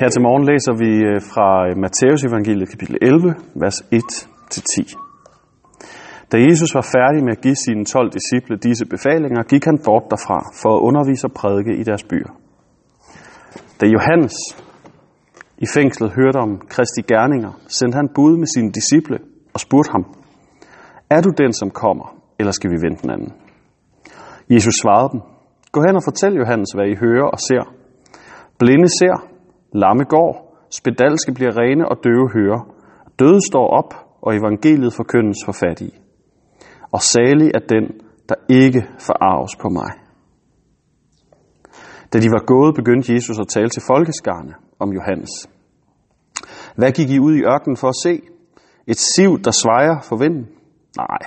Her til morgen læser vi øh, fra øh, Matteus evangeliet kapitel 11, vers 1-10. Da Jesus var færdig med at give sine 12 disciple disse befalinger, gik han bort derfra for at undervise og prædike i deres byer. Da Johannes i fængslet hørte om Kristi gerninger, sendte han bud med sine disciple og spurgte ham, Er du den, som kommer, eller skal vi vente den anden? Jesus svarede dem, Gå hen og fortæl Johannes, hvad I hører og ser. Blinde ser, lamme går, spedalske bliver rene og døve hører. Døde står op, og evangeliet forkyndes for fattige. Og salig er den, der ikke forarves på mig. Da de var gået, begyndte Jesus at tale til folkeskarne om Johannes. Hvad gik I ud i ørkenen for at se? Et siv, der svejer for vinden? Nej.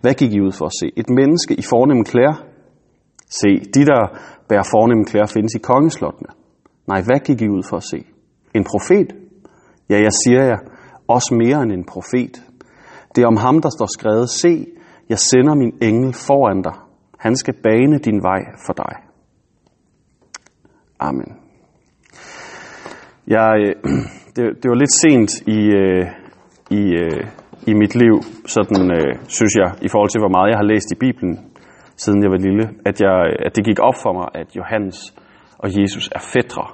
Hvad gik I ud for at se? Et menneske i fornemme klæder? Se, de der bærer fornemme klæder findes i kongeslottene. Nej, hvad gik I ud for at se? En profet? Ja, jeg siger jer, også mere end en profet. Det er om ham, der står skrevet, se, jeg sender min engel foran dig. Han skal bane din vej for dig. Amen. Jeg, øh, det, det var lidt sent i, øh, i, øh, i mit liv, sådan øh, synes jeg, i forhold til hvor meget jeg har læst i Bibelen, siden jeg var lille, at, jeg, at det gik op for mig, at Johannes og Jesus er fædre.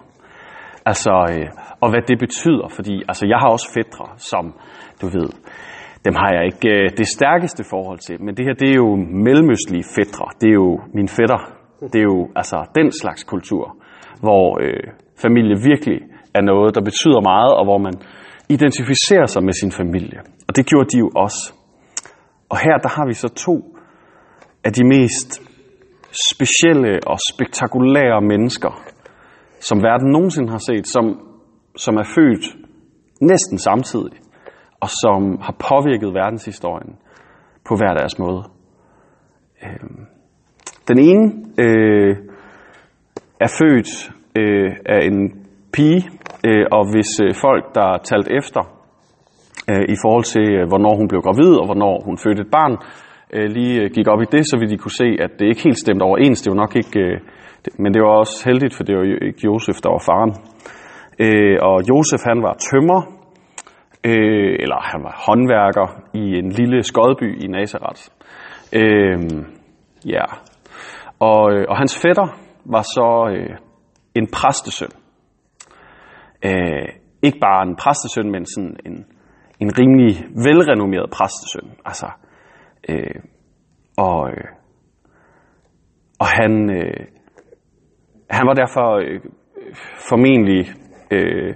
Altså, øh, og hvad det betyder, fordi altså, jeg har også fædre, som du ved, dem har jeg ikke øh, det stærkeste forhold til, men det her, det er jo mellemøstlige fædre, det er jo min fætter, det er jo altså den slags kultur, hvor øh, familie virkelig er noget, der betyder meget, og hvor man identificerer sig med sin familie. Og det gjorde de jo også. Og her der har vi så to af de mest specielle og spektakulære mennesker, som verden nogensinde har set, som, som er født næsten samtidig, og som har påvirket verdenshistorien på hver deres måde. Øhm, den ene øh, er født øh, af en pige, øh, og hvis øh, folk, der talt efter øh, i forhold til, øh, hvornår hun blev gravid og hvornår hun fødte et barn, øh, lige øh, gik op i det, så ville de kunne se, at det ikke helt stemte overens. Det var nok ikke, øh, det, men det var også heldigt, for det var jo ikke Josef, der var faren. Øh, og Josef, han var tømmer, øh, eller han var håndværker i en lille skodby i Nazareth. Øh, ja. Og, øh, og hans fætter var så øh, en præstesøn øh, ikke bare en præstesøn, men sådan en, en rimelig velrenommeret præstesøn. Altså, øh, og, øh, og han, øh, han var derfor øh, formentlig øh,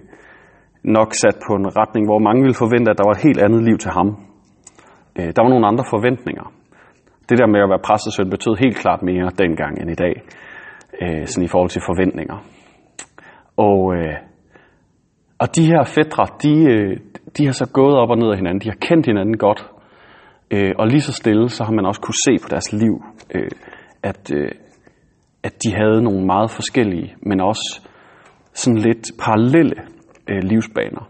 nok sat på en retning, hvor mange ville forvente, at der var et helt andet liv til ham. Øh, der var nogle andre forventninger. Det der med at være præstesøn betød helt klart mere dengang end i dag, øh, sådan i forhold til forventninger. Og øh, og de her fædre, de, øh, de har så gået op og ned af hinanden. De har kendt hinanden godt. Øh, og lige så stille, så har man også kunne se på deres liv, øh, at, øh, at de havde nogle meget forskellige, men også sådan lidt parallelle øh, livsbaner.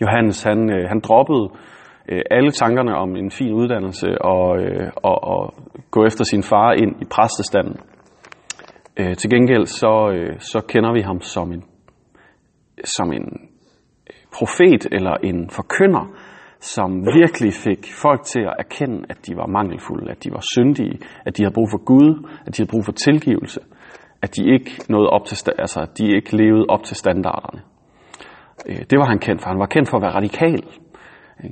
Johannes, han, øh, han droppede alle tankerne om en fin uddannelse og, og, og gå efter sin far ind i præstestanden. Til gengæld så, så kender vi ham som en som en profet eller en forkynder, som virkelig fik folk til at erkende, at de var mangelfulde, at de var syndige, at de havde brug for Gud, at de havde brug for tilgivelse, at de ikke nåede op til, altså, de ikke levede op til standarderne. Øh, det var han kendt for. Han var kendt for at være radikal. Øh,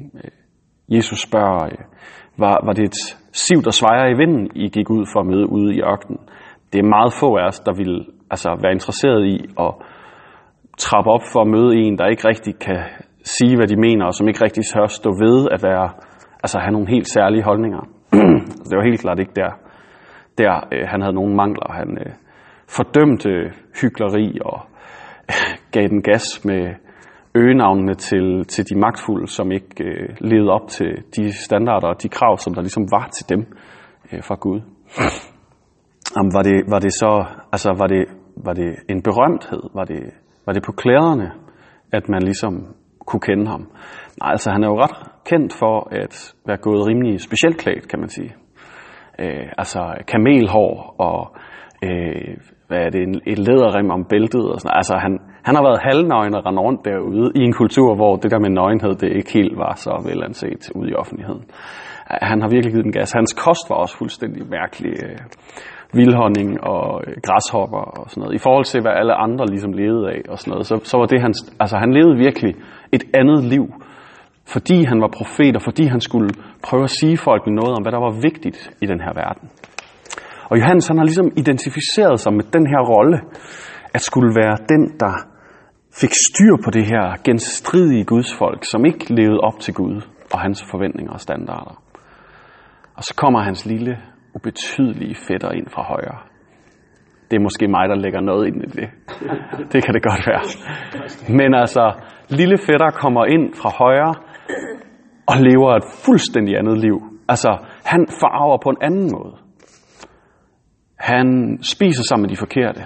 Jesus spørger, øh, var, var det et siv, der svejer i vinden, I gik ud for at møde ude i ørkenen? Det er meget få af os, der vil altså, være interesseret i at trappe op for at møde en, der ikke rigtig kan sige, hvad de mener, og som ikke rigtig tør stå ved at være, altså have nogle helt særlige holdninger. Altså, det var helt klart ikke der, der øh, han havde nogle mangler. Han øh, fordømte hykleri og øh, gav den gas med øgenavnene til, til de magtfulde, som ikke øh, levede op til de standarder og de krav, som der ligesom var til dem øh, fra Gud. Jamen, var, det, var det så, altså var det, var det en berømthed? Var det var det på klæderne, at man ligesom kunne kende ham? Nej, altså han er jo ret kendt for at være gået rimelig specielt klædt, kan man sige. Øh, altså kamelhår og øh, hvad er det, en, et læderrem om bæltet og sådan Altså han, han har været halvnøgen og rendt rundt derude i en kultur, hvor det der med nøgenhed, det ikke helt var så velanset ude i offentligheden. Han har virkelig givet den gas. Hans kost var også fuldstændig mærkelig. Øh, vildhonning og øh, græshopper og sådan noget. I forhold til, hvad alle andre ligesom levede af og sådan noget, så, så var det hans, altså han levede virkelig et andet liv, fordi han var profet, og fordi han skulle prøve at sige folk noget om, hvad der var vigtigt i den her verden. Og Johannes han har ligesom identificeret sig med den her rolle, at skulle være den, der fik styr på det her genstridige gudsfolk, som ikke levede op til Gud og hans forventninger og standarder. Og så kommer hans lille, ubetydelige fætter ind fra højre. Det er måske mig, der lægger noget ind i det. Det kan det godt være. Men altså, lille fætter kommer ind fra højre og lever et fuldstændig andet liv. Altså, han farver på en anden måde. Han spiser sammen med de forkerte.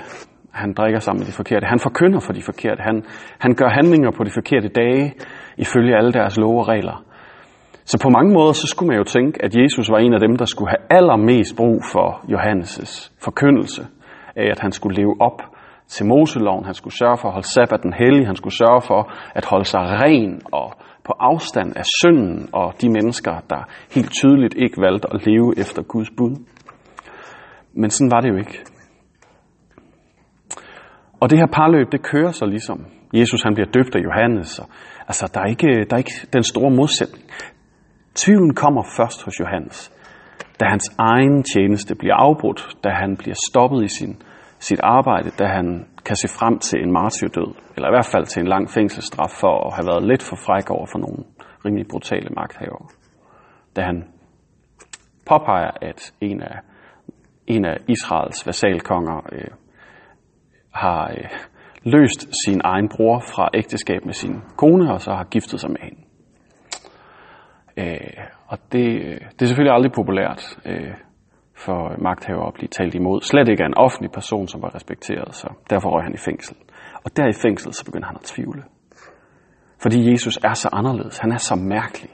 Han drikker sammen med de forkerte. Han forkynder for de forkerte. Han, han gør handlinger på de forkerte dage, ifølge alle deres love og regler. Så på mange måder, så skulle man jo tænke, at Jesus var en af dem, der skulle have allermest brug for Johannes' forkyndelse af, at han skulle leve op til Moseloven. Han skulle sørge for at holde sabbaten hellig. Han skulle sørge for at holde sig ren og på afstand af synden og de mennesker, der helt tydeligt ikke valgte at leve efter Guds bud. Men sådan var det jo ikke. Og det her parløb, det kører så ligesom. Jesus han bliver døbt af Johannes. Og, altså, der er, ikke, der er ikke den store modsætning. Tvivlen kommer først hos Johannes, da hans egen tjeneste bliver afbrudt, da han bliver stoppet i sin, sit arbejde, da han kan se frem til en martyrdød, eller i hvert fald til en lang fængselsstraf for at have været lidt for fræk over for nogle rimelig brutale magthavere. Da han påpeger, at en af, en af Israels vasalkonger øh, har øh, løst sin egen bror fra ægteskab med sin kone, og så har giftet sig med hende. Øh, og det, øh, det er selvfølgelig aldrig populært øh, for magthaver at blive talt imod. Slet ikke af en offentlig person, som var respekteret, så derfor røg han i fængsel. Og der i fængsel, så begynder han at tvivle. Fordi Jesus er så anderledes. Han er så mærkelig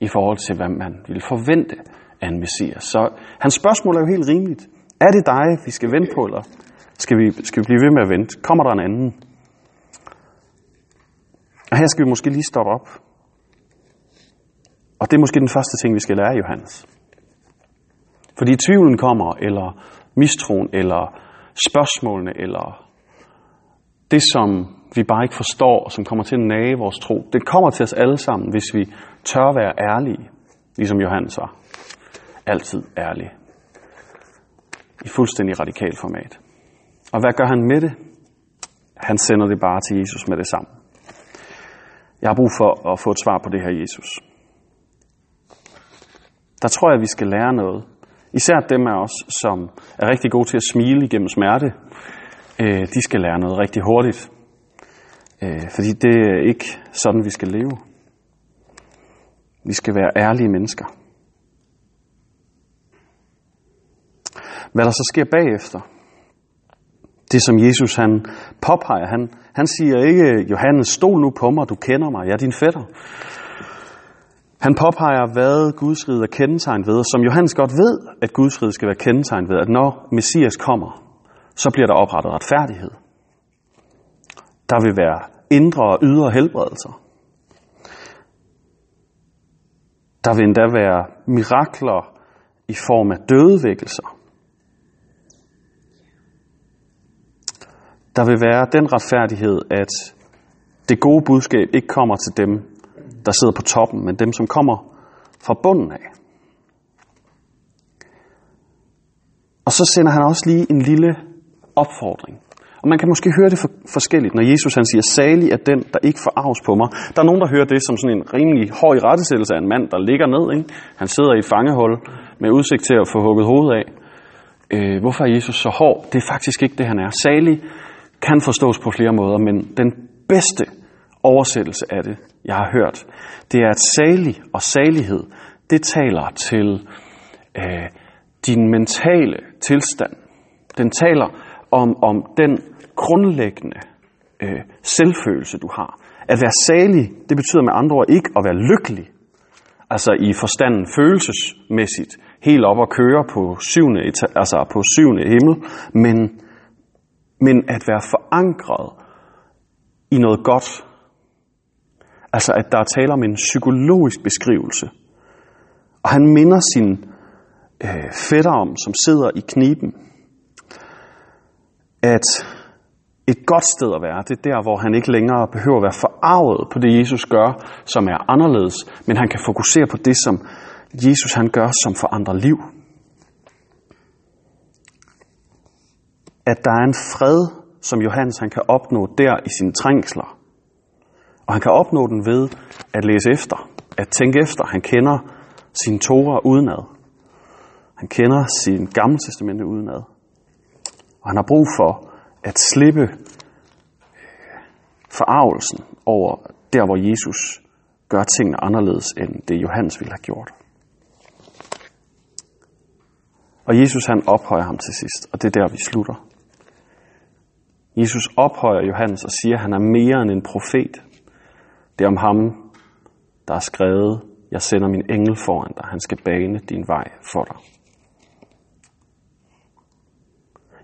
i forhold til, hvad man ville forvente af en messias. Så hans spørgsmål er jo helt rimeligt. Er det dig, vi skal vente på, eller skal vi, skal vi blive ved med at vente? Kommer der en anden? Og her skal vi måske lige stoppe op og det er måske den første ting, vi skal lære Johannes. Fordi tvivlen kommer, eller mistroen, eller spørgsmålene, eller det, som vi bare ikke forstår, og som kommer til at nage vores tro, det kommer til os alle sammen, hvis vi tør være ærlige, ligesom Johannes var. Altid ærlig. I fuldstændig radikal format. Og hvad gør han med det? Han sender det bare til Jesus med det samme. Jeg har brug for at få et svar på det her, Jesus der tror jeg, at vi skal lære noget. Især dem af os, som er rigtig gode til at smile igennem smerte, øh, de skal lære noget rigtig hurtigt. Øh, fordi det er ikke sådan, vi skal leve. Vi skal være ærlige mennesker. Hvad der så sker bagefter, det som Jesus han påpeger, han, han siger ikke, Johannes, stol nu på mig, du kender mig, jeg er din fætter. Han påpeger, hvad Guds rige er kendetegnet ved, som Johannes godt ved, at Guds rige skal være kendetegnet ved, at når Messias kommer, så bliver der oprettet retfærdighed. Der vil være indre og ydre helbredelser. Der vil endda være mirakler i form af dødevækkelser. Der vil være den retfærdighed, at det gode budskab ikke kommer til dem, der sidder på toppen, men dem, som kommer fra bunden af. Og så sender han også lige en lille opfordring. Og man kan måske høre det for, forskelligt, når Jesus han siger, salig er den, der ikke forarves på mig. Der er nogen, der hører det som sådan en rimelig hård i rettesættelse af en mand, der ligger ned. Ikke? Han sidder i et fangehul med udsigt til at få hugget hovedet af. Øh, hvorfor er Jesus så hård? Det er faktisk ikke det, han er. Salig kan forstås på flere måder, men den bedste oversættelse af det, jeg har hørt, det er, at salig og salighed, det taler til øh, din mentale tilstand. Den taler om, om den grundlæggende øh, selvfølelse, du har. At være salig, det betyder med andre ord ikke at være lykkelig. Altså i forstanden følelsesmæssigt. helt op og køre på syvende, altså på syvende himmel, men, men at være forankret i noget godt. Altså at der er tale om en psykologisk beskrivelse. Og han minder sin øh, fætter om, som sidder i kniben, at et godt sted at være, det er der, hvor han ikke længere behøver at være forarvet på det, Jesus gør, som er anderledes, men han kan fokusere på det, som Jesus han gør, som forandrer liv. At der er en fred, som Johannes han kan opnå der i sine trængsler. Og han kan opnå den ved at læse efter, at tænke efter. Han kender sin Torah udenad. Han kender sin gamle testamente udenad. Og han har brug for at slippe øh, forarvelsen over der, hvor Jesus gør tingene anderledes, end det Johannes ville have gjort. Og Jesus han ophøjer ham til sidst, og det er der, vi slutter. Jesus ophøjer Johannes og siger, at han er mere end en profet. Det er om ham, der er skrevet, jeg sender min engel foran dig, han skal bane din vej for dig.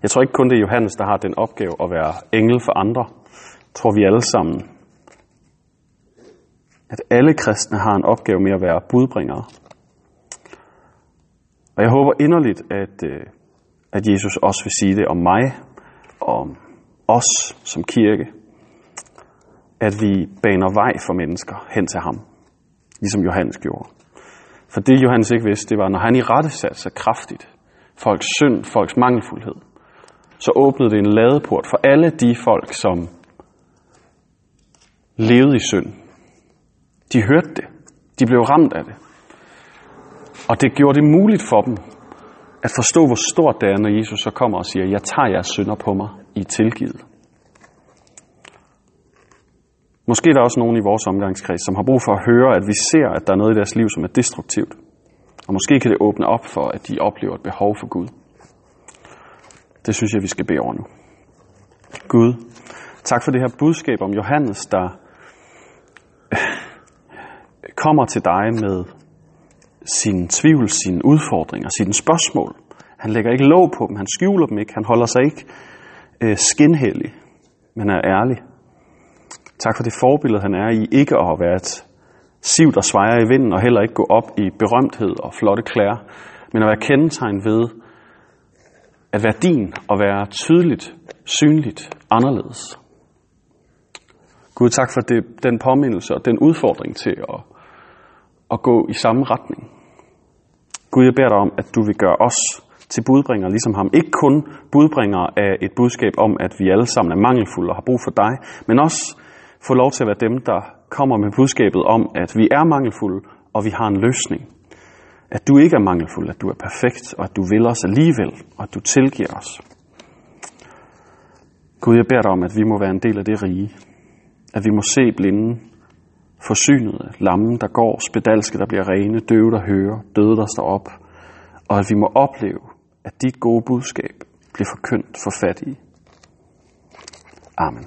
Jeg tror ikke kun det er Johannes, der har den opgave at være engel for andre. Jeg tror vi alle sammen, at alle kristne har en opgave med at være budbringere. Og jeg håber inderligt, at, øh, at Jesus også vil sige det om mig og om os som kirke. At vi baner vej for mennesker hen til ham, ligesom Johannes gjorde. For det Johannes ikke vidste, det var, når han i rette satte sig kraftigt, folks synd, folks mangelfuldhed, så åbnede det en ladeport for alle de folk, som levede i synd. De hørte det. De blev ramt af det. Og det gjorde det muligt for dem at forstå, hvor stort det er, når Jesus så kommer og siger, jeg tager jeres synder på mig, I er tilgivet. Måske er der også nogen i vores omgangskreds, som har brug for at høre, at vi ser, at der er noget i deres liv, som er destruktivt. Og måske kan det åbne op for, at de oplever et behov for Gud. Det synes jeg, vi skal bede over nu. Gud, tak for det her budskab om Johannes, der kommer til dig med sin tvivl, sine udfordringer, sine spørgsmål. Han lægger ikke lov på dem, han skjuler dem ikke, han holder sig ikke øh, skinhellig, men er ærlig. Tak for det forbillede, han er i ikke at være et siv, der svejer i vinden, og heller ikke gå op i berømthed og flotte klæder, men at være kendetegn ved at være din og være tydeligt, synligt, anderledes. Gud, tak for det, den påmindelse og den udfordring til at, at gå i samme retning. Gud, jeg beder dig om, at du vil gøre os til budbringere, ligesom ham. Ikke kun budbringere af et budskab om, at vi alle sammen er mangelfulde og har brug for dig, men også få lov til at være dem, der kommer med budskabet om, at vi er mangelfulde, og vi har en løsning. At du ikke er mangelfuld, at du er perfekt, og at du vil os alligevel, og at du tilgiver os. Gud, jeg beder dig om, at vi må være en del af det rige. At vi må se blinde, forsynede, lamme, der går, spedalske, der bliver rene, døve, der hører, døde, der står op. Og at vi må opleve, at dit gode budskab bliver forkyndt for fattige. Amen.